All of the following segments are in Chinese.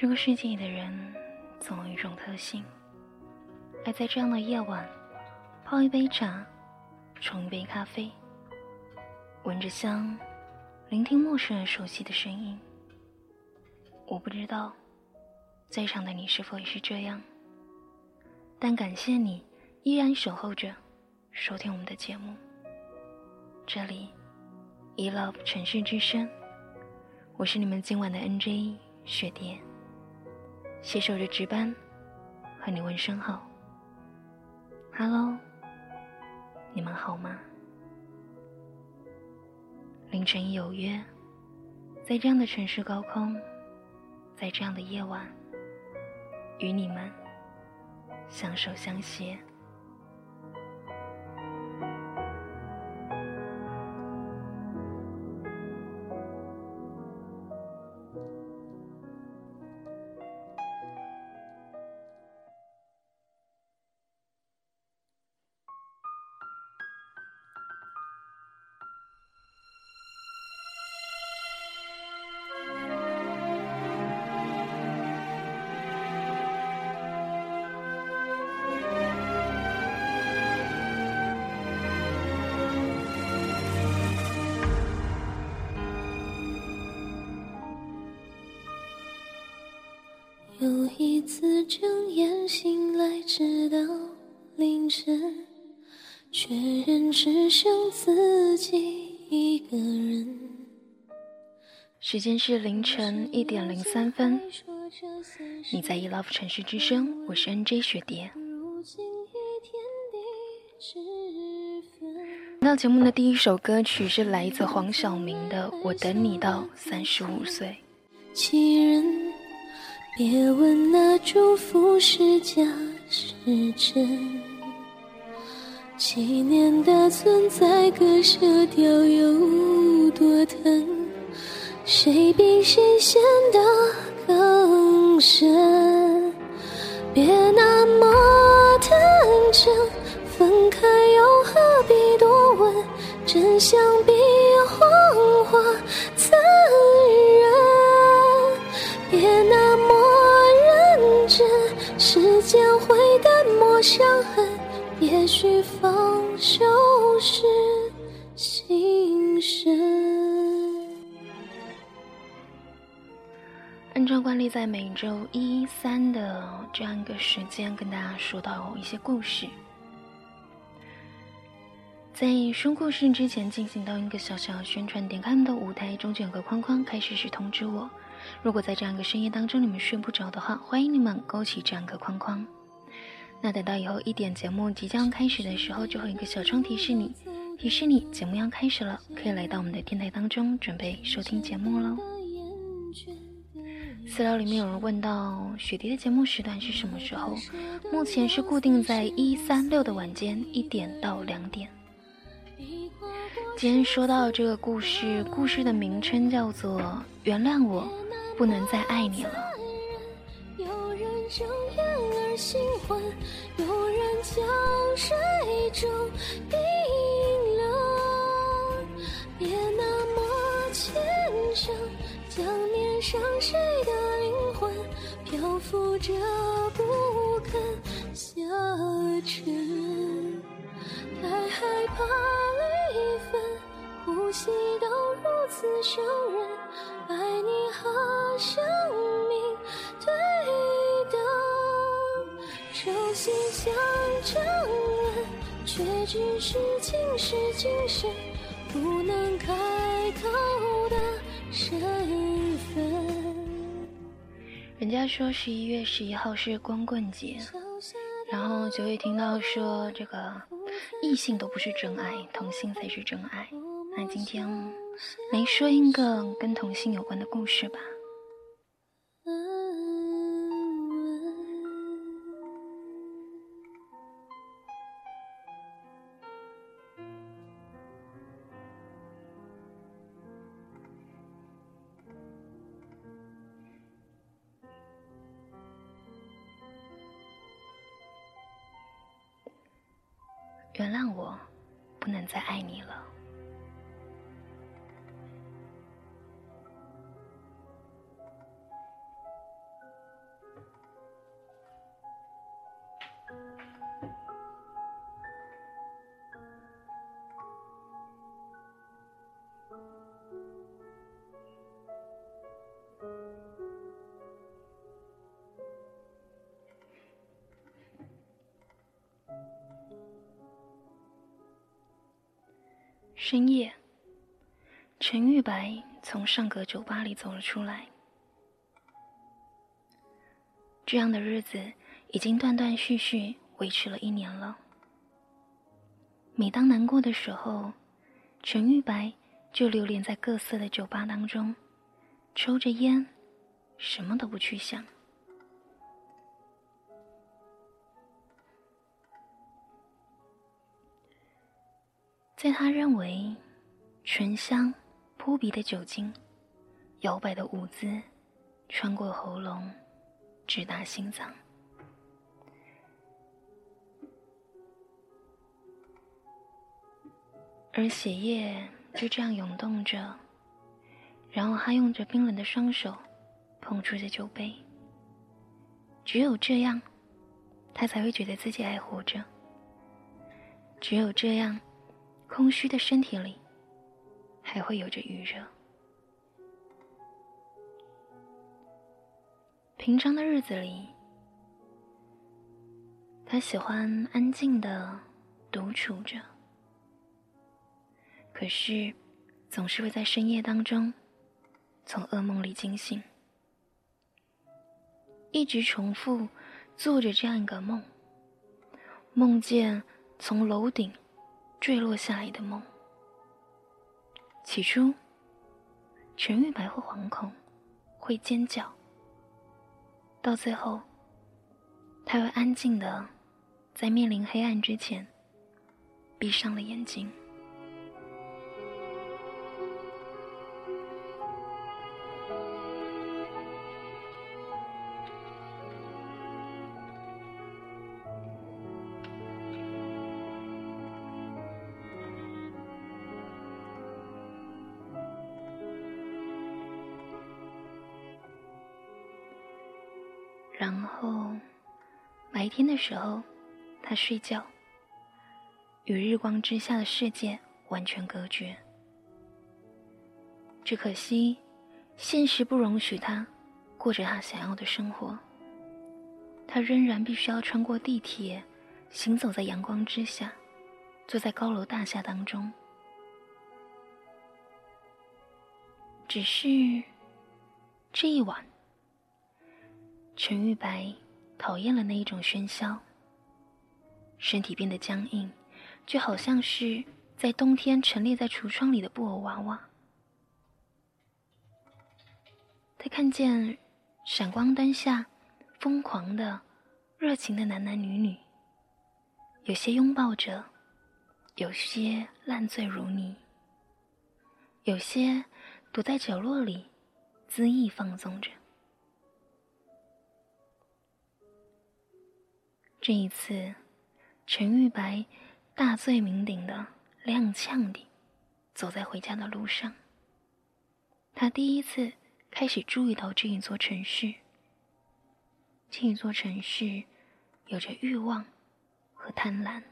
这个世界里的人总有一种特性，爱在这样的夜晚，泡一杯茶，冲一杯咖啡，闻着香，聆听陌生人熟悉的声音。我不知道，在场的你是否也是这样，但感谢你依然守候着，收听我们的节目。这里，E Love 城市之声，我是你们今晚的 NJ 雪蝶。携手着值班，和你问声好。哈喽你们好吗？凌晨有约，在这样的城市高空，在这样的夜晚，与你们相守相携。一次睁眼醒来，直到凌晨，确认只剩自己一个人。时间是凌晨一点零三分，你在 E Love 城市之声，我是 NJ 雪蝶。那节目的第一首歌曲是来自黄晓明的《我等你到三十五岁》。几人。别问那祝福是假是真，几年的存在割舍掉有多疼，谁比谁陷得更深？别那么天真，分开又何必多问？真相比谎话残忍，别伤痕，也许放手是心声。按照惯例，在每周一、三的这样一个时间，跟大家说到一些故事。在说故事之前，进行到一个小小宣传，点开我们的舞台中间有个框框，开始时通知我。如果在这样一个深夜当中你们睡不着的话，欢迎你们勾起这样一个框框。那等到以后一点节目即将开始的时候，就会有一个小窗提示你，提示你节目要开始了，可以来到我们的电台当中准备收听节目喽。私聊里面有人问到雪蝶的节目时段是什么时候？目前是固定在一三六的晚间一点到两点。今天说到这个故事，故事的名称叫做《原谅我》。不能再爱你了。有人睁眼而心欢，有人将水中冰冷。别那么虔诚，将面上谁的灵魂漂浮着不肯下沉。太害怕离分，呼吸都如此伤人。爱你和生命对等，手心相争吻，却只是前世今生不能开口的身份。人家说十一月十一号是光棍节，然后就会听到说这个异性都不是真爱，同性才是真爱。那今天。来说一个跟同性有关的故事吧。原谅我，不能再爱你了。深夜，陈玉白从上个酒吧里走了出来。这样的日子已经断断续续维持了一年了。每当难过的时候，陈玉白就流连在各色的酒吧当中，抽着烟，什么都不去想。在他认为，醇香扑鼻的酒精，摇摆的舞姿，穿过喉咙，直达心脏。而血液就这样涌动着，然后他用着冰冷的双手碰触着酒杯。只有这样，他才会觉得自己还活着。只有这样，空虚的身体里还会有着余热。平常的日子里，他喜欢安静的独处着。可是，总是会在深夜当中，从噩梦里惊醒，一直重复做着这样一个梦，梦见从楼顶坠落下来的梦。起初，陈玉白会惶恐，会尖叫，到最后，他会安静的在面临黑暗之前，闭上了眼睛。的时候，他睡觉，与日光之下的世界完全隔绝。只可惜，现实不容许他过着他想要的生活。他仍然必须要穿过地铁，行走在阳光之下，坐在高楼大厦当中。只是这一晚。陈玉白讨厌了那一种喧嚣，身体变得僵硬，就好像是在冬天陈列在橱窗里的布偶娃娃。他看见闪光灯下疯狂的、热情的男男女女，有些拥抱着，有些烂醉如泥，有些躲在角落里恣意放纵着。这一次，陈玉白大醉酩酊的、踉跄地走在回家的路上。他第一次开始注意到这一座城市。这一座城市有着欲望和贪婪，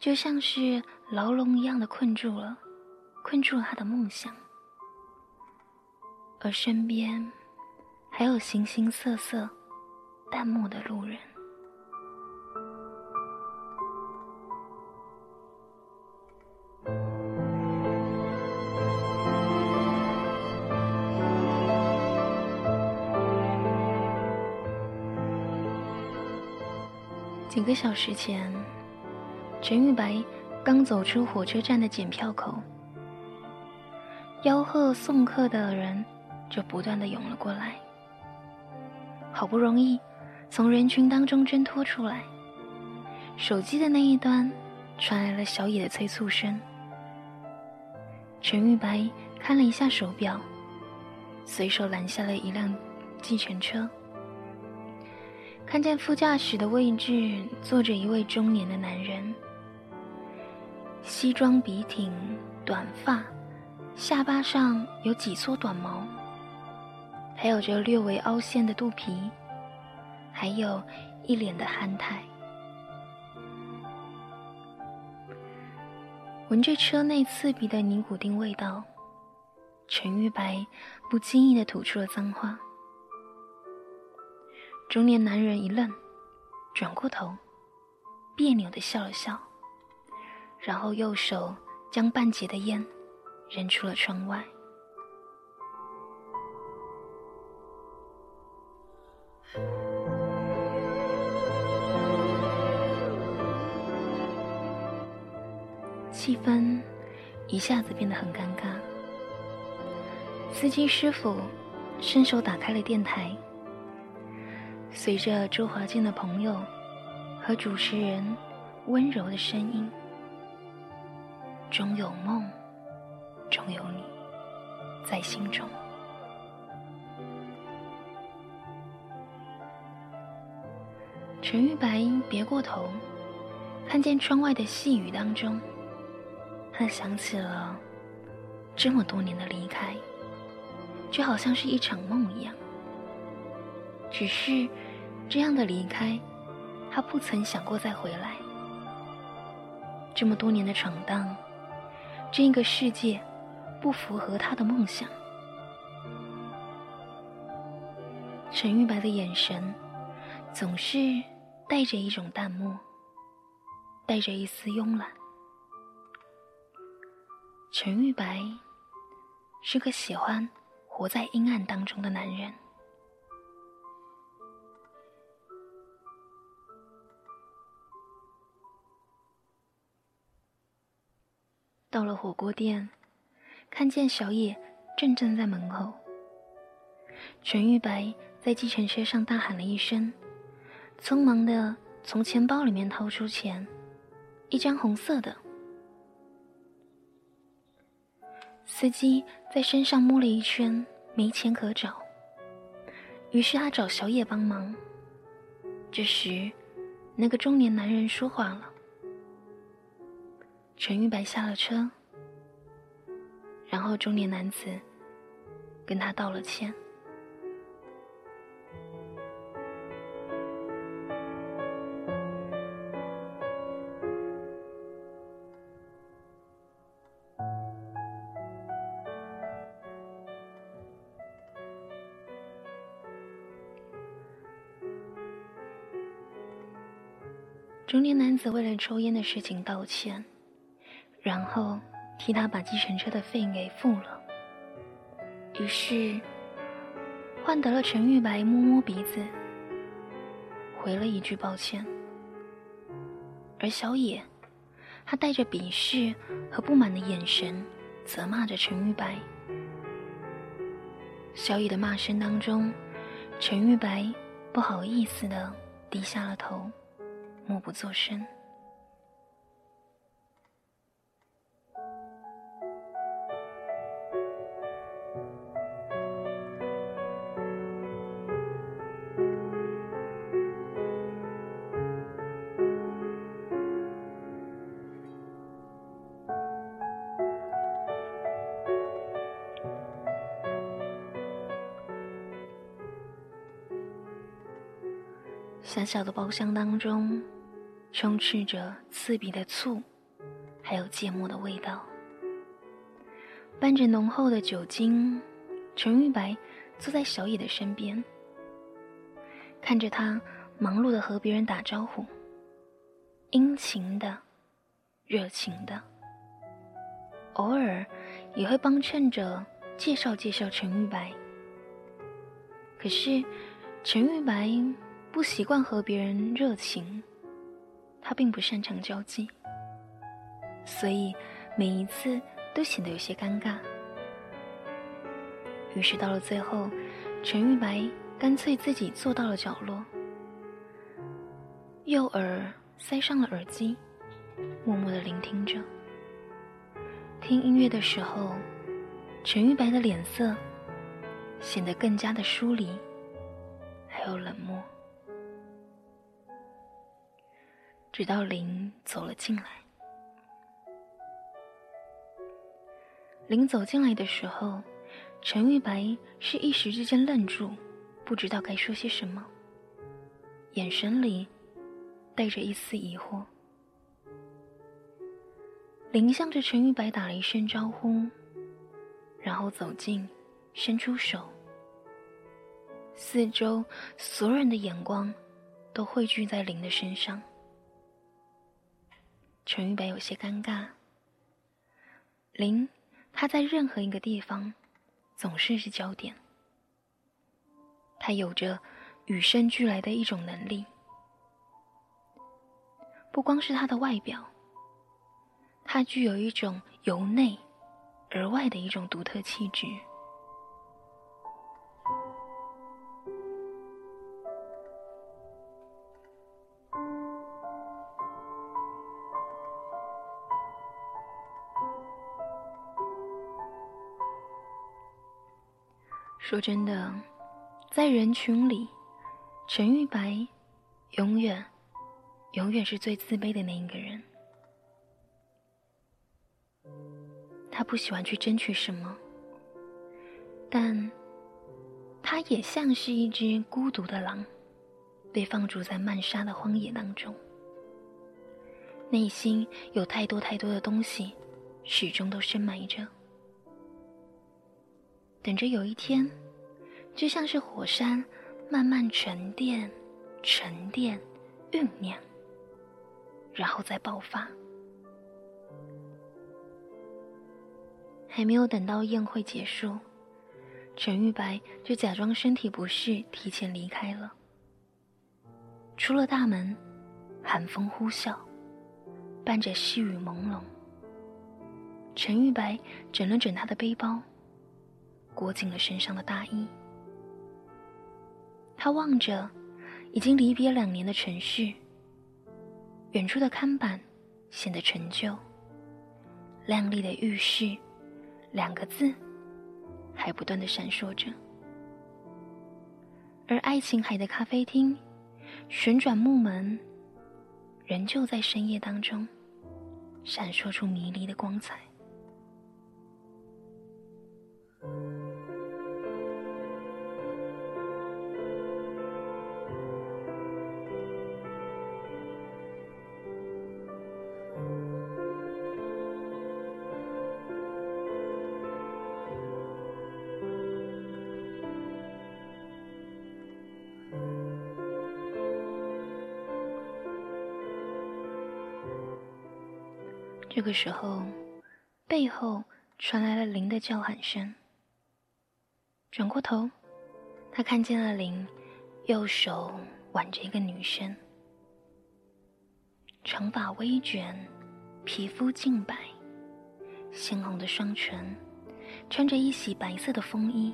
就像是牢笼一样的困住了，困住了他的梦想。而身边还有形形色色。淡漠的路人。几个小时前，陈玉白刚走出火车站的检票口，吆喝送客的人就不断的涌了过来。好不容易。从人群当中挣脱出来，手机的那一端传来了小野的催促声。陈玉白看了一下手表，随手拦下了一辆计程车，看见副驾驶的位置坐着一位中年的男人，西装笔挺，短发，下巴上有几撮短毛，还有着略微凹陷的肚皮。还有一脸的憨态，闻着车内刺鼻的尼古丁味道，陈玉白不经意的吐出了脏话。中年男人一愣，转过头，别扭的笑了笑，然后右手将半截的烟扔出了窗外。气氛一下子变得很尴尬。司机师傅伸手打开了电台，随着周华健的朋友和主持人温柔的声音：“终有梦，终有你，在心中。”陈玉白别过头，看见窗外的细雨当中，他想起了这么多年的离开，就好像是一场梦一样。只是这样的离开，他不曾想过再回来。这么多年的闯荡，这个世界不符合他的梦想。陈玉白的眼神。总是带着一种淡漠，带着一丝慵懒。陈玉白是个喜欢活在阴暗当中的男人。到了火锅店，看见小野正站在门口，陈玉白在计程车上大喊了一声。匆忙的从钱包里面掏出钱，一张红色的。司机在身上摸了一圈，没钱可找，于是他找小野帮忙。这时，那个中年男人说话了。陈玉白下了车，然后中年男子跟他道了歉。中年男子为了抽烟的事情道歉，然后替他把计程车的费给付了。于是，换得了陈玉白摸摸鼻子，回了一句抱歉。而小野，他带着鄙视和不满的眼神，责骂着陈玉白。小野的骂声当中，陈玉白不好意思的低下了头。默不作声。小小的包厢当中。充斥着刺鼻的醋，还有芥末的味道，伴着浓厚的酒精。陈玉白坐在小野的身边，看着他忙碌的和别人打招呼，殷勤的、热情的，偶尔也会帮衬着介绍介绍陈玉白。可是陈玉白不习惯和别人热情。他并不擅长交际，所以每一次都显得有些尴尬。于是到了最后，陈玉白干脆自己坐到了角落，右耳塞上了耳机，默默的聆听着。听音乐的时候，陈玉白的脸色显得更加的疏离，还有冷漠。直到林走了进来，林走进来的时候，陈玉白是一时之间愣住，不知道该说些什么，眼神里带着一丝疑惑。林向着陈玉白打了一声招呼，然后走近，伸出手，四周所有人的眼光都汇聚在林的身上。陈玉白有些尴尬，林，他在任何一个地方，总是是焦点。他有着与生俱来的一种能力，不光是他的外表，他具有一种由内而外的一种独特气质。说真的，在人群里，陈玉白永远、永远是最自卑的那一个人。他不喜欢去争取什么，但他也像是一只孤独的狼，被放逐在漫沙的荒野当中，内心有太多太多的东西，始终都深埋着。等着有一天，就像是火山慢慢沉淀、沉淀、酝酿，然后再爆发。还没有等到宴会结束，陈玉白就假装身体不适，提前离开了。出了大门，寒风呼啸，伴着细雨朦胧。陈玉白整了整他的背包。裹紧了身上的大衣，他望着已经离别两年的城市，远处的看板显得陈旧，亮丽的浴室两个字还不断的闪烁着，而爱琴海的咖啡厅旋转木门仍旧在深夜当中闪烁出迷离的光彩。这个时候，背后传来了林的叫喊声。转过头，他看见了林，右手挽着一个女生，长发微卷，皮肤净白，鲜红的双唇，穿着一袭白色的风衣，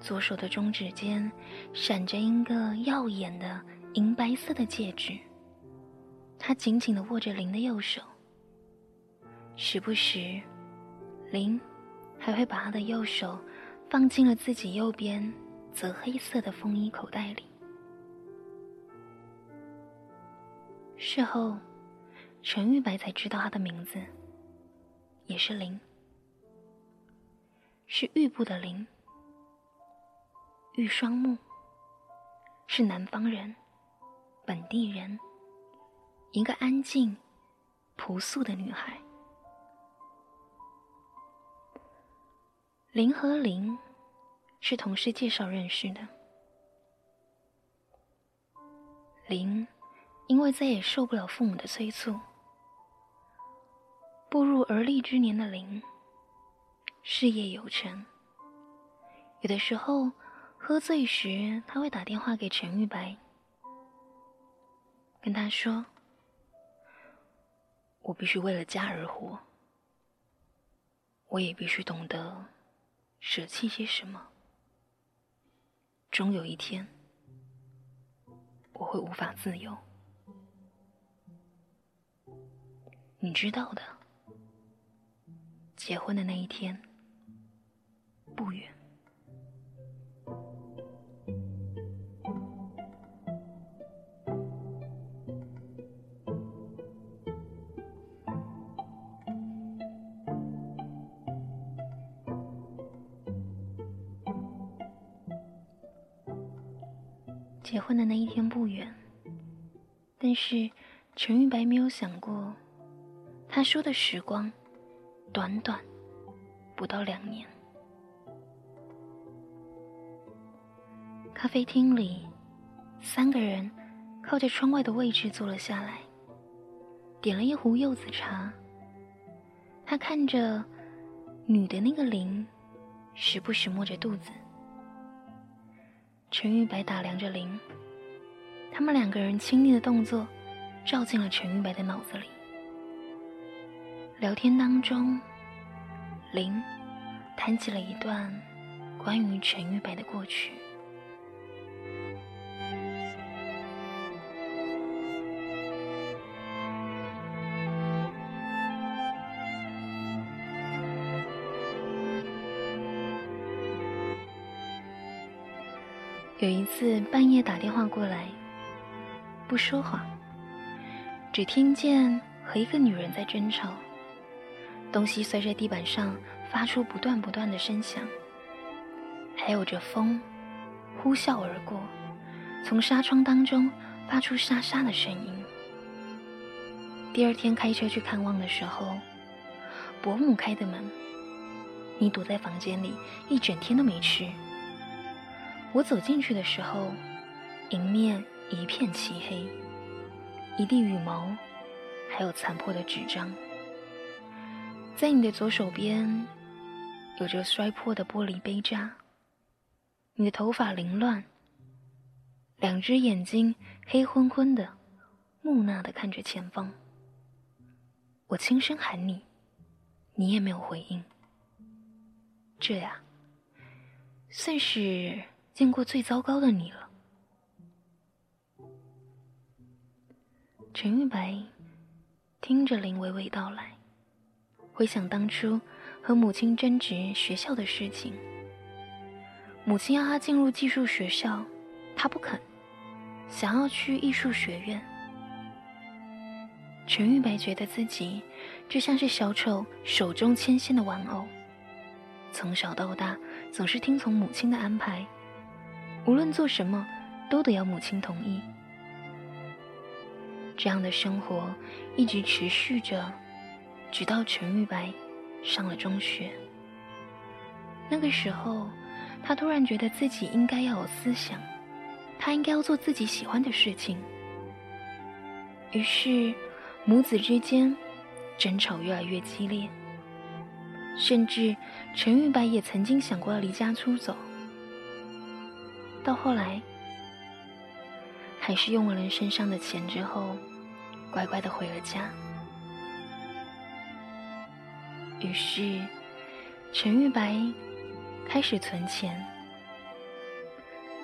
左手的中指间闪着一个耀眼的银白色的戒指。他紧紧的握着林的右手，时不时，林还会把他的右手放进了自己右边则黑色的风衣口袋里。事后，陈玉白才知道他的名字，也是林，是玉部的林，玉双木，是南方人，本地人。一个安静、朴素的女孩。林和林是同事介绍认识的。林因为再也受不了父母的催促，步入而立之年的林，事业有成。有的时候喝醉时，他会打电话给陈玉白，跟他说。我必须为了家而活，我也必须懂得舍弃些什么。终有一天，我会无法自由。你知道的，结婚的那一天不远。结婚的那一天不远，但是陈玉白没有想过，他说的时光，短短不到两年。咖啡厅里，三个人靠着窗外的位置坐了下来，点了一壶柚子茶，他看着女的那个林，时不时摸着肚子。陈玉白打量着林，他们两个人亲密的动作，照进了陈玉白的脑子里。聊天当中，林谈起了一段关于陈玉白的过去。有一次半夜打电话过来，不说话，只听见和一个女人在争吵，东西碎在地板上，发出不断不断的声响，还有着风呼啸而过，从纱窗当中发出沙沙的声音。第二天开车去看望的时候，伯母开的门，你躲在房间里一整天都没吃。我走进去的时候，迎面一片漆黑，一地羽毛，还有残破的纸张。在你的左手边，有着摔破的玻璃杯渣。你的头发凌乱，两只眼睛黑昏昏的，木讷的看着前方。我轻声喊你，你也没有回应。这呀，算是。见过最糟糕的你了，陈玉白听着林娓娓道来，回想当初和母亲争执学校的事情。母亲要他进入技术学校，他不肯，想要去艺术学院。陈玉白觉得自己就像是小丑手中牵线的玩偶，从小到大总是听从母亲的安排。无论做什么，都得要母亲同意。这样的生活一直持续着，直到陈玉白上了中学。那个时候，他突然觉得自己应该要有思想，他应该要做自己喜欢的事情。于是，母子之间争吵越来越激烈，甚至陈玉白也曾经想过要离家出走。到后来，还是用完了身上的钱之后，乖乖的回了家。于是，陈玉白开始存钱，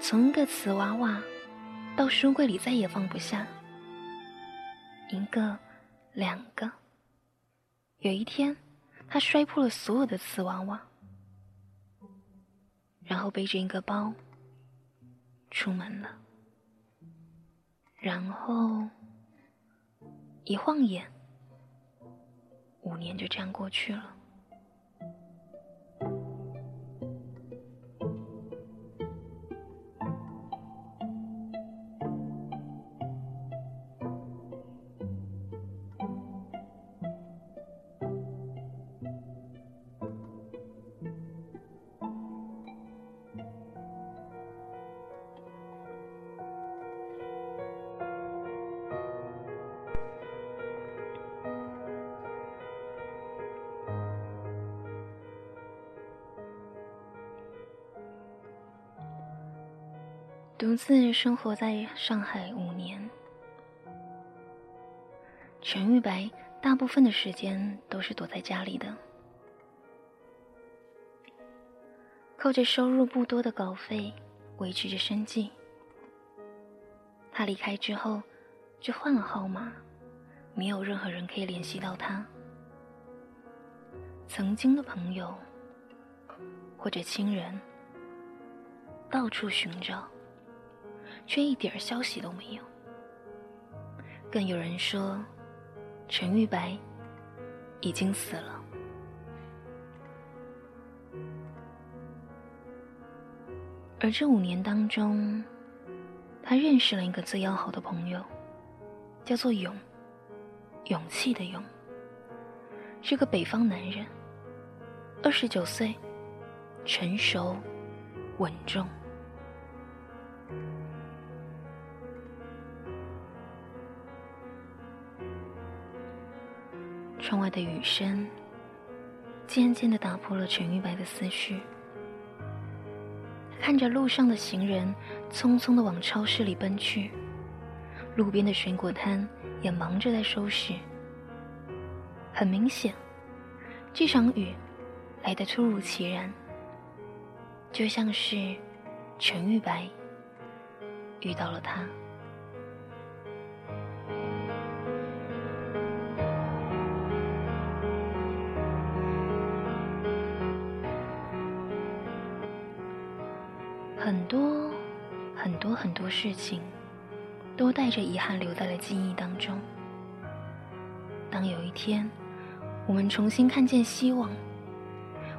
从一个瓷娃娃到书柜里再也放不下，一个，两个。有一天，他摔破了所有的瓷娃娃，然后背着一个包。出门了，然后一晃眼，五年就这样过去了。自生活在上海五年，陈玉白大部分的时间都是躲在家里的，靠着收入不多的稿费维持着生计。他离开之后，就换了号码，没有任何人可以联系到他。曾经的朋友或者亲人，到处寻找。却一点消息都没有。更有人说，陈玉白已经死了。而这五年当中，他认识了一个最要好的朋友，叫做勇，勇气的勇，是个北方男人，二十九岁，成熟，稳重。窗外的雨声渐渐的打破了陈玉白的思绪。看着路上的行人匆匆的往超市里奔去，路边的水果摊也忙着在收拾。很明显，这场雨来得突如其然，就像是陈玉白遇到了他。很多很多很多事情，都带着遗憾留在了记忆当中。当有一天，我们重新看见希望，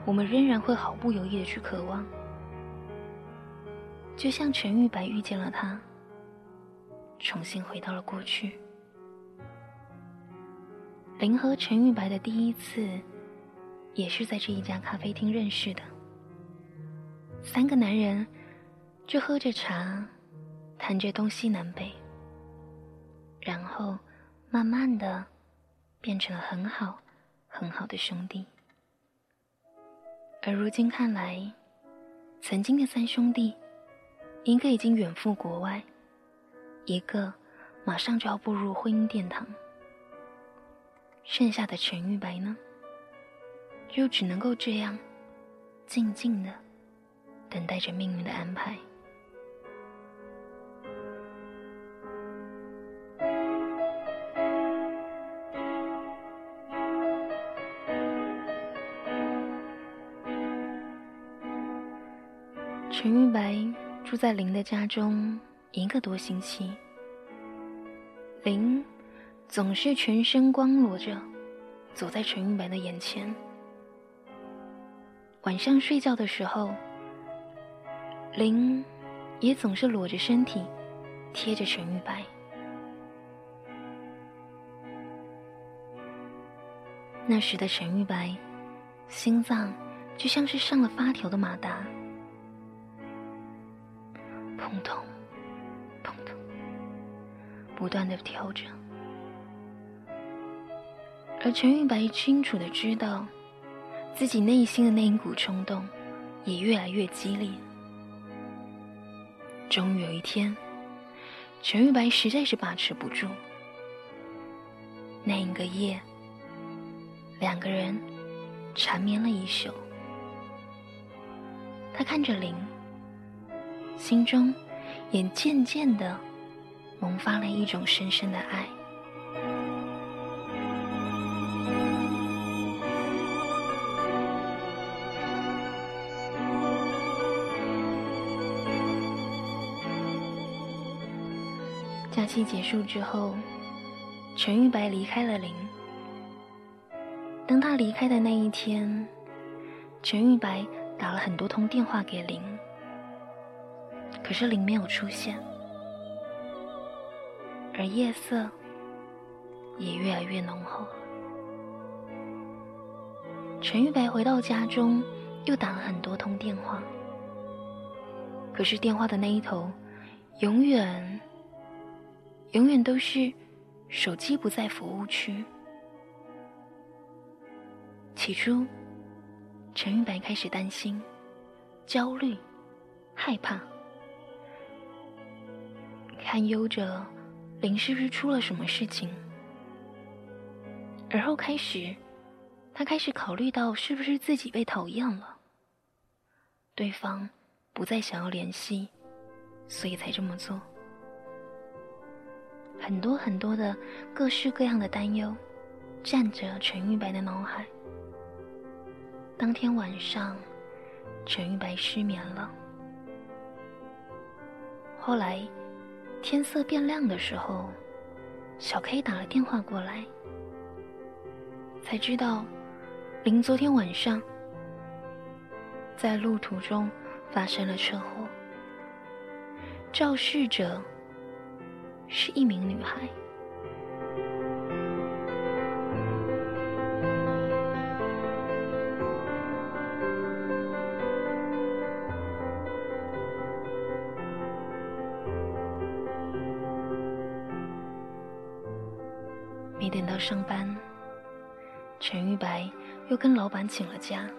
我们仍然会毫不犹豫的去渴望。就像陈玉白遇见了他，重新回到了过去。林和陈玉白的第一次，也是在这一家咖啡厅认识的。三个男人。就喝着茶，谈着东西南北，然后慢慢的变成了很好很好的兄弟。而如今看来，曾经的三兄弟，一个已经远赴国外，一个马上就要步入婚姻殿堂，剩下的陈玉白呢，就只能够这样静静的等待着命运的安排。住在林的家中一个多星期，林总是全身光裸着走在陈玉白的眼前。晚上睡觉的时候，林也总是裸着身体贴着陈玉白。那时的陈玉白，心脏就像是上了发条的马达。不断的调整，而陈玉白清楚的知道，自己内心的那一股冲动也越来越激烈。终于有一天，陈玉白实在是把持不住，那一个夜，两个人缠绵了一宿。他看着林。心中也渐渐的萌发了一种深深的爱。假期结束之后，陈玉白离开了林。当他离开的那一天，陈玉白打了很多通电话给林。可是林没有出现，而夜色也越来越浓厚了。陈玉白回到家中，又打了很多通电话，可是电话的那一头，永远、永远都是手机不在服务区。起初，陈玉白开始担心、焦虑、害怕。堪忧着，林是不是出了什么事情？而后开始，他开始考虑到是不是自己被讨厌了，对方不再想要联系，所以才这么做。很多很多的各式各样的担忧，占着陈玉白的脑海。当天晚上，陈玉白失眠了。后来。天色变亮的时候，小 K 打了电话过来，才知道林昨天晚上在路途中发生了车祸，肇事者是一名女孩。上班，陈玉白又跟老板请了假。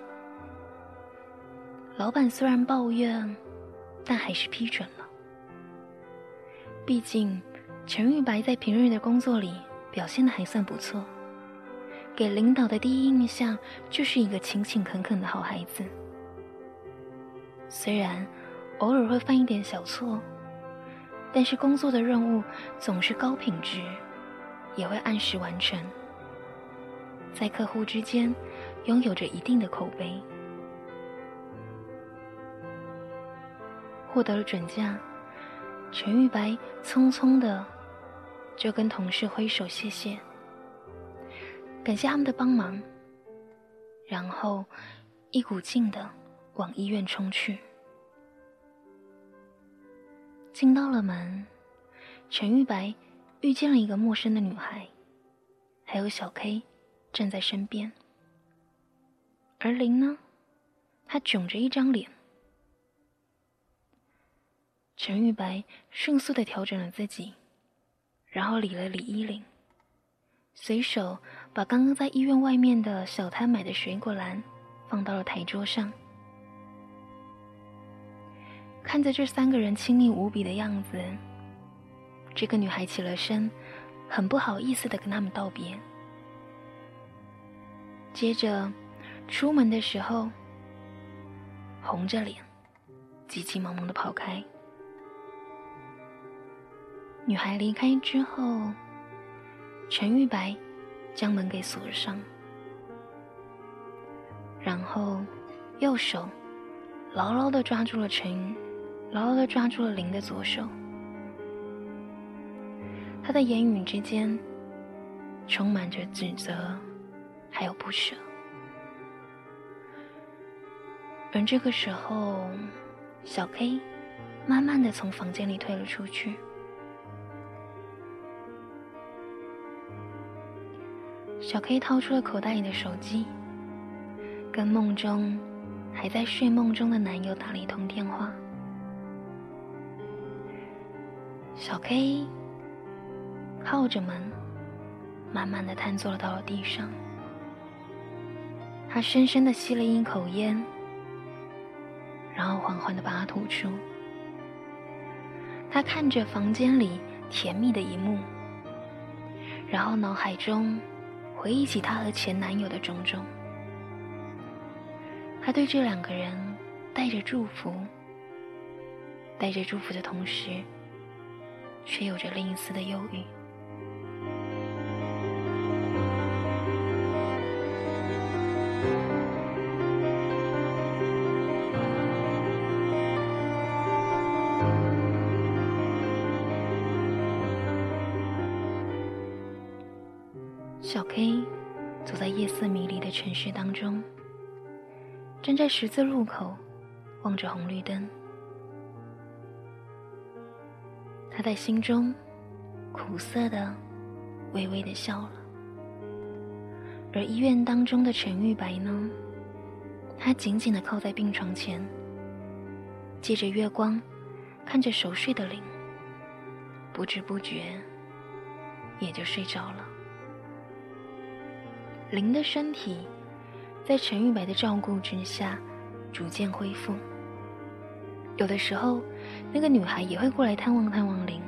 老板虽然抱怨，但还是批准了。毕竟陈玉白在平日的工作里表现的还算不错，给领导的第一印象就是一个勤勤恳恳的好孩子。虽然偶尔会犯一点小错，但是工作的任务总是高品质，也会按时完成，在客户之间拥有着一定的口碑。获得了准假，陈玉白匆匆的就跟同事挥手谢谢，感谢他们的帮忙，然后一股劲的。往医院冲去，进到了门，陈玉白遇见了一个陌生的女孩，还有小 K 站在身边。而林呢，他囧着一张脸。陈玉白迅速的调整了自己，然后理了理衣领，随手把刚刚在医院外面的小摊买的水果篮放到了台桌上。看着这三个人亲密无比的样子，这个女孩起了身，很不好意思的跟他们道别。接着，出门的时候，红着脸，急急忙忙的跑开。女孩离开之后，陈玉白将门给锁上，然后右手牢牢的抓住了陈。牢牢的抓住了林的左手，他的言语之间充满着指责，还有不舍。而这个时候，小 K 慢慢的从房间里退了出去。小 K 掏出了口袋里的手机，跟梦中还在睡梦中的男友打了一通电话。小 K 靠着门，慢慢的瘫坐到了地上。他深深的吸了一口烟，然后缓缓的把它吐出。他看着房间里甜蜜的一幕，然后脑海中回忆起他和前男友的种种。他对这两个人带着祝福，带着祝福的同时。却有着另一丝的忧郁。城市当中，站在十字路口，望着红绿灯。他在心中苦涩的、微微的笑了。而医院当中的陈玉白呢？他紧紧的靠在病床前，借着月光看着熟睡的林，不知不觉也就睡着了。林的身体在陈玉白的照顾之下逐渐恢复。有的时候，那个女孩也会过来探望探望林。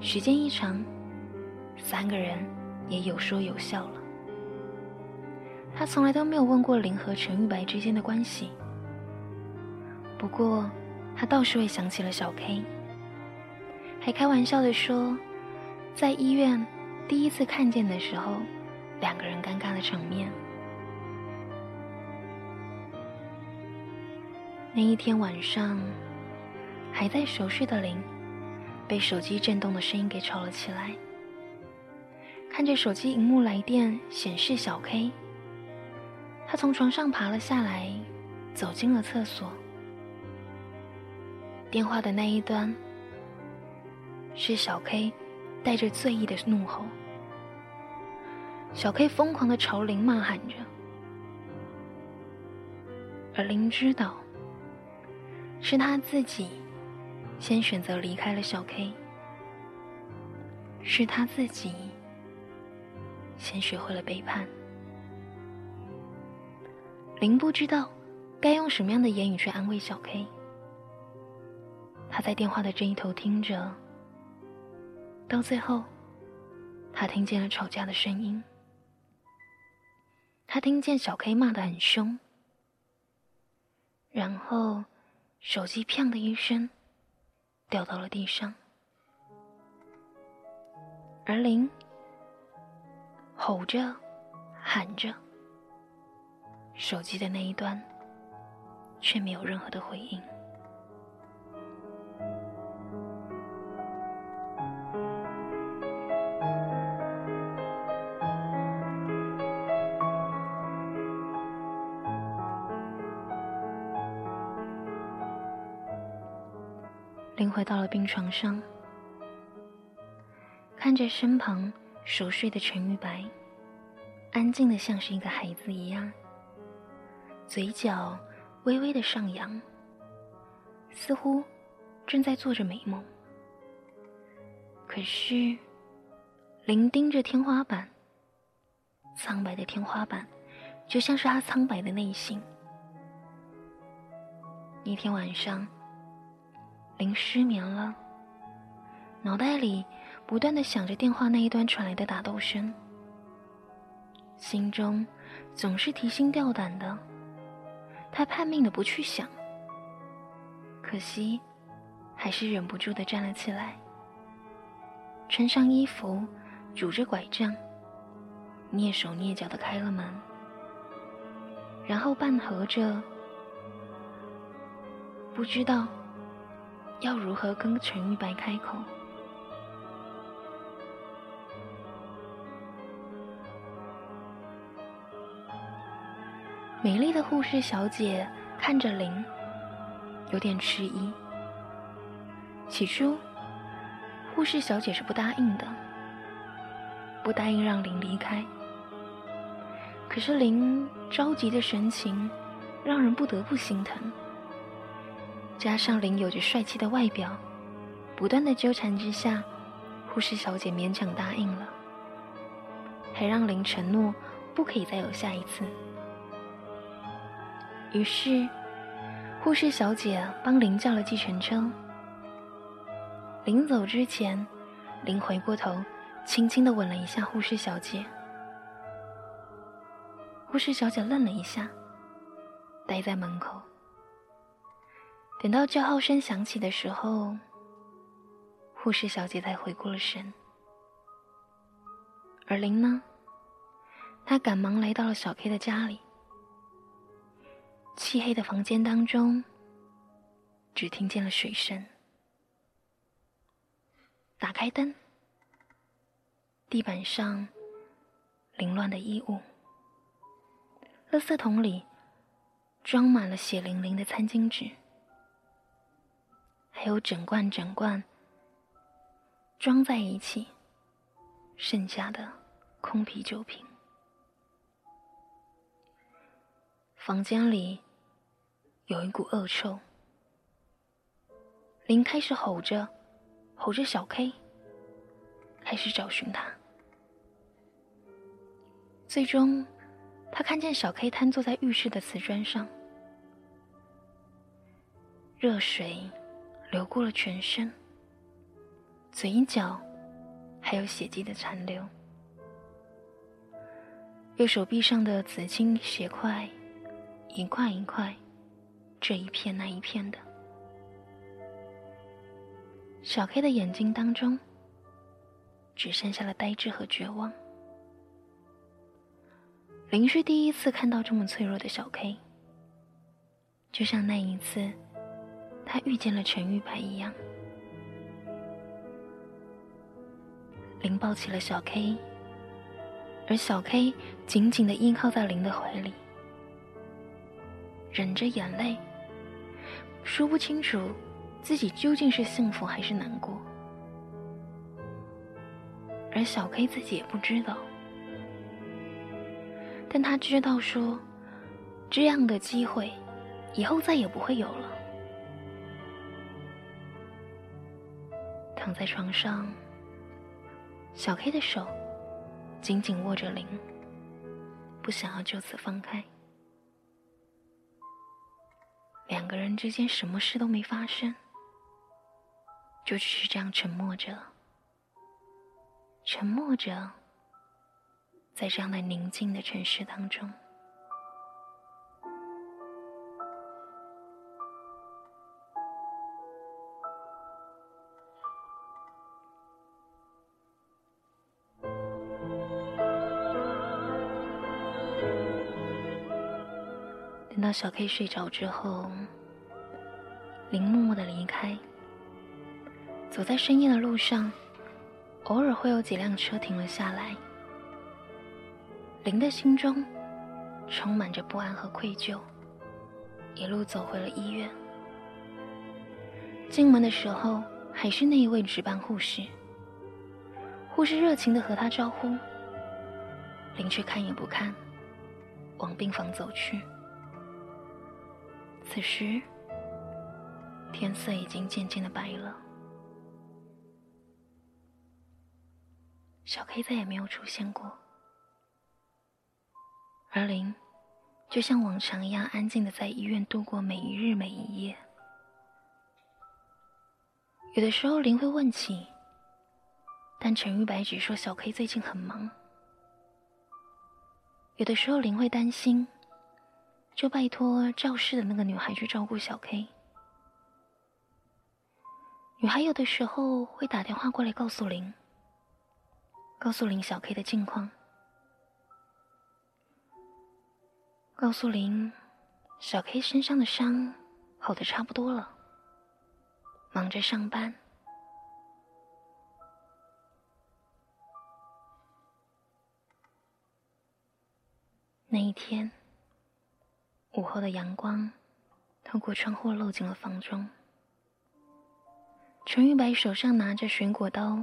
时间一长，三个人也有说有笑了。他从来都没有问过林和陈玉白之间的关系，不过他倒是会想起了小 K，还开玩笑的说，在医院第一次看见的时候，两个人尴尬的场面。那一天晚上，还在熟睡的林，被手机震动的声音给吵了起来。看着手机荧幕来电显示小 K，他从床上爬了下来，走进了厕所。电话的那一端是小 K，带着醉意的怒吼。小 K 疯狂的朝林骂喊着，而林知道。是他自己先选择离开了小 K，是他自己先学会了背叛。林不知道该用什么样的言语去安慰小 K。他在电话的这一头听着，到最后，他听见了吵架的声音。他听见小 K 骂得很凶，然后手机“砰”的一声掉到了地上，而林吼着、喊着，手机的那一端却没有任何的回应。回到了病床上，看着身旁熟睡的陈玉白，安静的像是一个孩子一样，嘴角微微的上扬，似乎正在做着美梦。可是，林盯着天花板，苍白的天花板，就像是他苍白的内心。那天晚上。林失眠了，脑袋里不断的想着电话那一端传来的打斗声，心中总是提心吊胆的。他拼命的不去想，可惜还是忍不住的站了起来，穿上衣服，拄着拐杖，蹑手蹑脚的开了门，然后半合着，不知道。要如何跟陈玉白开口？美丽的护士小姐看着林，有点迟疑。起初，护士小姐是不答应的，不答应让林离开。可是林着急的神情，让人不得不心疼。加上林有着帅气的外表，不断的纠缠之下，护士小姐勉强答应了，还让林承诺不可以再有下一次。于是，护士小姐帮林叫了计程车。临走之前，林回过头，轻轻的吻了一下护士小姐。护士小姐愣了一下，呆在门口。等到叫号声响起的时候，护士小姐才回过了神。而林呢，她赶忙来到了小 K 的家里。漆黑的房间当中，只听见了水声。打开灯，地板上凌乱的衣物，垃圾桶里装满了血淋淋的餐巾纸。还有整罐整罐装在一起剩下的空啤酒瓶，房间里有一股恶臭。林开始吼着，吼着小 K，开始找寻他。最终，他看见小 K 瘫坐在浴室的瓷砖上，热水。流过了全身，嘴角还有血迹的残留，右手臂上的紫青血块一块一块，这一片那一片的。小 K 的眼睛当中只剩下了呆滞和绝望。林旭第一次看到这么脆弱的小 K，就像那一次。他遇见了陈玉白一样，林抱起了小 K，而小 K 紧紧的依靠在林的怀里，忍着眼泪，说不清楚自己究竟是幸福还是难过，而小 K 自己也不知道，但他知道说，这样的机会以后再也不会有了。躺在床上，小 K 的手紧紧握着铃，不想要就此放开。两个人之间什么事都没发生，就只是这样沉默着，沉默着，在这样的宁静的城市当中。等到小 K 睡着之后，林默默的离开。走在深夜的路上，偶尔会有几辆车停了下来。林的心中充满着不安和愧疚，一路走回了医院。进门的时候，还是那一位值班护士。护士热情的和他招呼，林却看也不看，往病房走去。此时，天色已经渐渐的白了。小 K 再也没有出现过，而林就像往常一样安静的在医院度过每一日每一夜。有的时候林会问起，但陈玉白只说小 K 最近很忙。有的时候林会担心。就拜托肇事的那个女孩去照顾小 K。女孩有的时候会打电话过来告诉林，告诉林小 K 的近况，告诉林小 K 身上的伤好的差不多了，忙着上班。那一天。午后的阳光透过窗户漏进了房中。陈玉白手上拿着水果刀，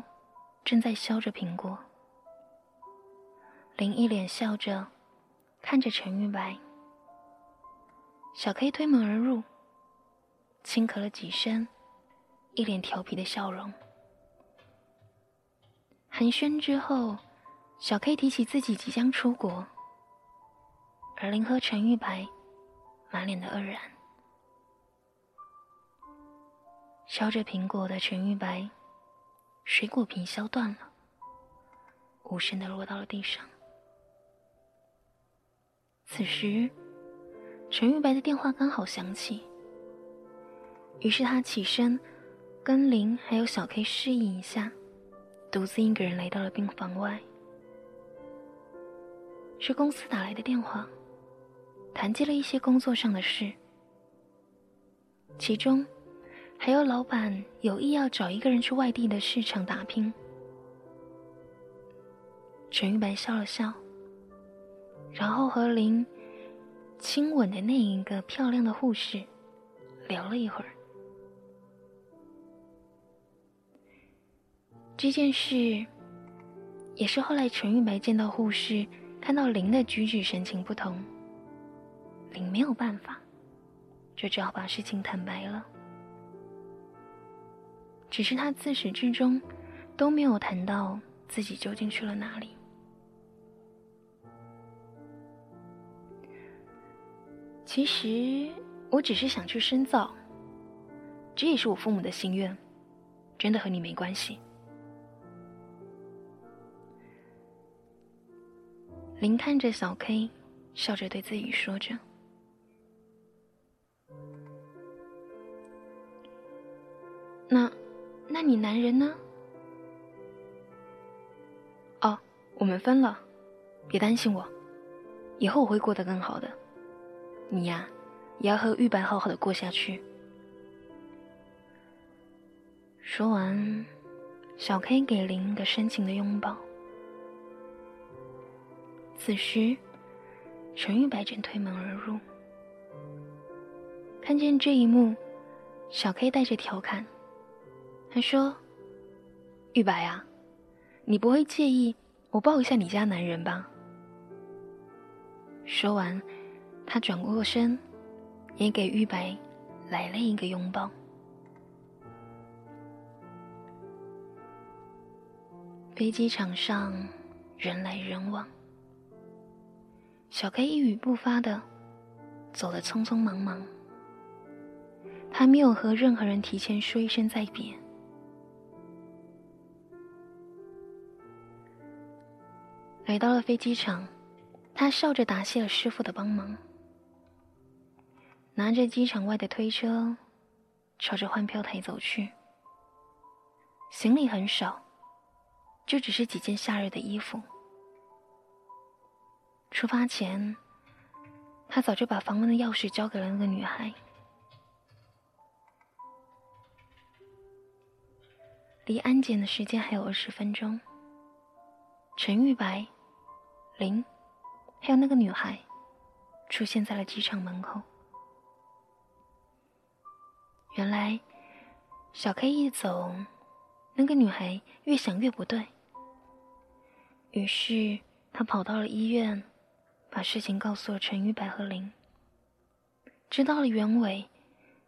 正在削着苹果。林一脸笑着看着陈玉白。小 K 推门而入，轻咳了几声，一脸调皮的笑容。寒暄之后，小 K 提起自己即将出国，而林和陈玉白。满脸的愕然，削着苹果的陈玉白，水果皮削断了，无声的落到了地上。此时，陈玉白的电话刚好响起，于是他起身，跟林还有小 K 示意一下，独自一个人来到了病房外。是公司打来的电话。谈及了一些工作上的事，其中还有老板有意要找一个人去外地的市场打拼。陈玉白笑了笑，然后和林亲吻的那一个漂亮的护士聊了一会儿。这件事也是后来陈玉白见到护士，看到林的举止神情不同。林没有办法，就只好把事情坦白了。只是他自始至终都没有谈到自己究竟去了哪里。其实我只是想去深造，这也是我父母的心愿，真的和你没关系。林看着小 K，笑着对自己说着。你男人呢？哦，我们分了，别担心我，以后我会过得更好的。你呀，也要和玉白好好的过下去。说完，小 K 给林一个深情的拥抱。此时，陈玉白正推门而入，看见这一幕，小 K 带着调侃。他说：“玉白啊，你不会介意我抱一下你家男人吧？”说完，他转过身，也给玉白来了一个拥抱。飞机场上人来人往，小 K 一语不发的走了，匆匆忙忙，他没有和任何人提前说一声再别。来到了飞机场，他笑着答谢了师傅的帮忙，拿着机场外的推车，朝着换票台走去。行李很少，就只是几件夏日的衣服。出发前，他早就把房门的钥匙交给了那个女孩。离安检的时间还有二十分钟。陈玉白、林，还有那个女孩，出现在了机场门口。原来，小 K 一走，那个女孩越想越不对，于是他跑到了医院。把事情告诉了陈玉白和林，知道了原委，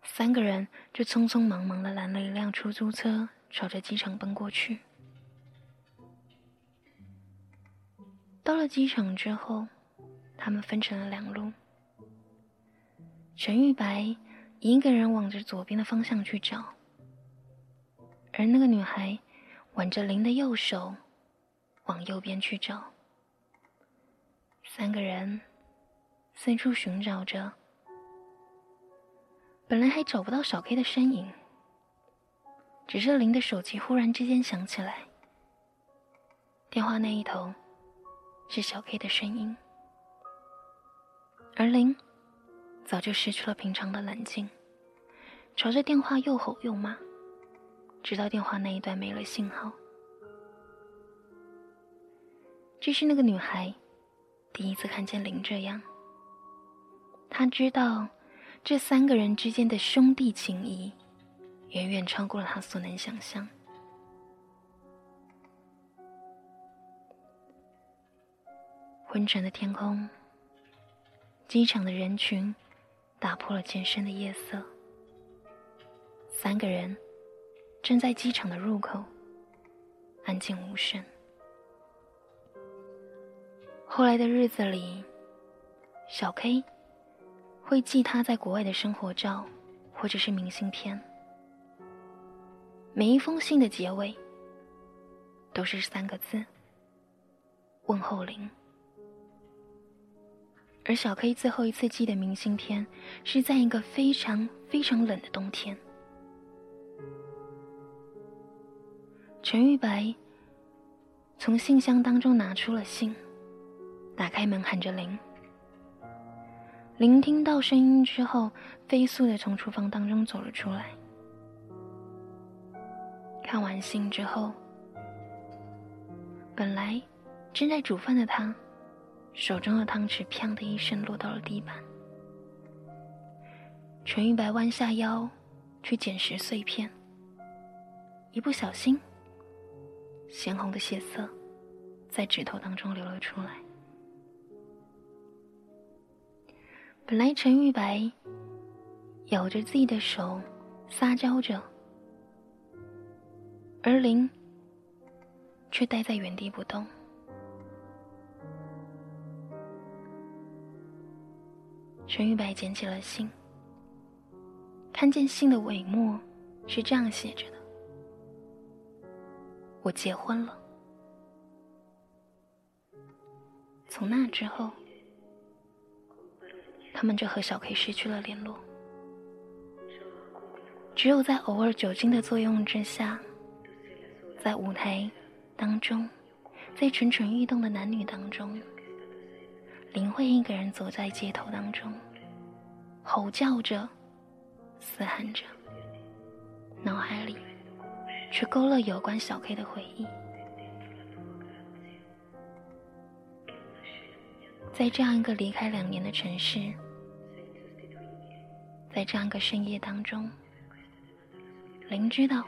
三个人就匆匆忙忙的拦了一辆出租车，朝着机场奔过去。到了机场之后，他们分成了两路。陈玉白一个人往着左边的方向去找，而那个女孩挽着林的右手，往右边去找。三个人四处寻找着，本来还找不到小 K 的身影，只是林的手机忽然之间响起来，电话那一头是小 K 的声音，而林早就失去了平常的冷静，朝着电话又吼又骂，直到电话那一端没了信号。这是那个女孩。第一次看见林这样，他知道这三个人之间的兄弟情谊远远超过了他所能想象。昏沉的天空，机场的人群打破了渐深的夜色。三个人正在机场的入口，安静无声。后来的日子里，小 K 会寄他在国外的生活照，或者是明信片。每一封信的结尾都是三个字：问候铃。而小 K 最后一次寄的明信片，是在一个非常非常冷的冬天。陈玉白从信箱当中拿出了信。打开门，喊着林。林听到声音之后，飞速的从厨房当中走了出来。看完信之后，本来正在煮饭的他，手中的汤匙“砰”的一声落到了地板。陈玉白弯下腰去捡拾碎片，一不小心，鲜红的血色在指头当中流了出来。本来陈玉白咬着自己的手，撒娇着，而林却待在原地不动。陈玉白捡起了信，看见信的尾末是这样写着的：“我结婚了。”从那之后。他们就和小 K 失去了联络，只有在偶尔酒精的作用之下，在舞台当中，在蠢蠢欲动的男女当中，林慧一个人走在街头当中，吼叫着，嘶喊着，脑海里却勾勒有关小 K 的回忆。在这样一个离开两年的城市，在这样一个深夜当中，林知道，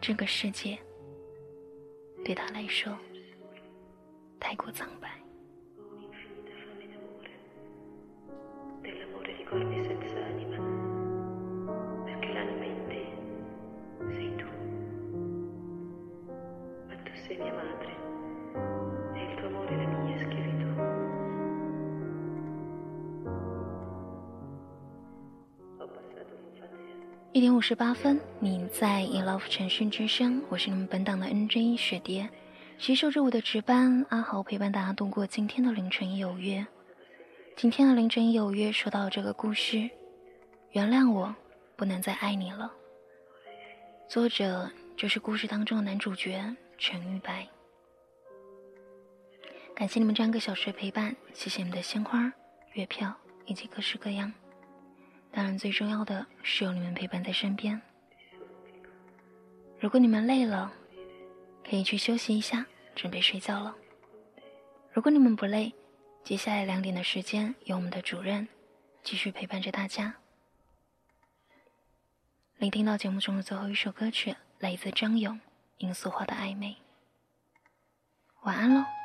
这个世界对他来说太过苍白。一点五十八分，你在 In Love 晨讯之声，我是你们本档的 NJ 雪蝶，携手着我的值班阿豪陪伴大家度过今天的凌晨有约。今天的凌晨有约，说到这个故事，原谅我不能再爱你了。作者就是故事当中的男主角陈玉白。感谢你们这样一个小时的陪伴，谢谢你们的鲜花、月票以及各式各样。当然，最重要的是有你们陪伴在身边。如果你们累了，可以去休息一下，准备睡觉了。如果你们不累，接下来两点的时间，由我们的主任继续陪伴着大家。聆听到节目中的最后一首歌曲，来自张勇《罂粟花的暧昧》。晚安喽。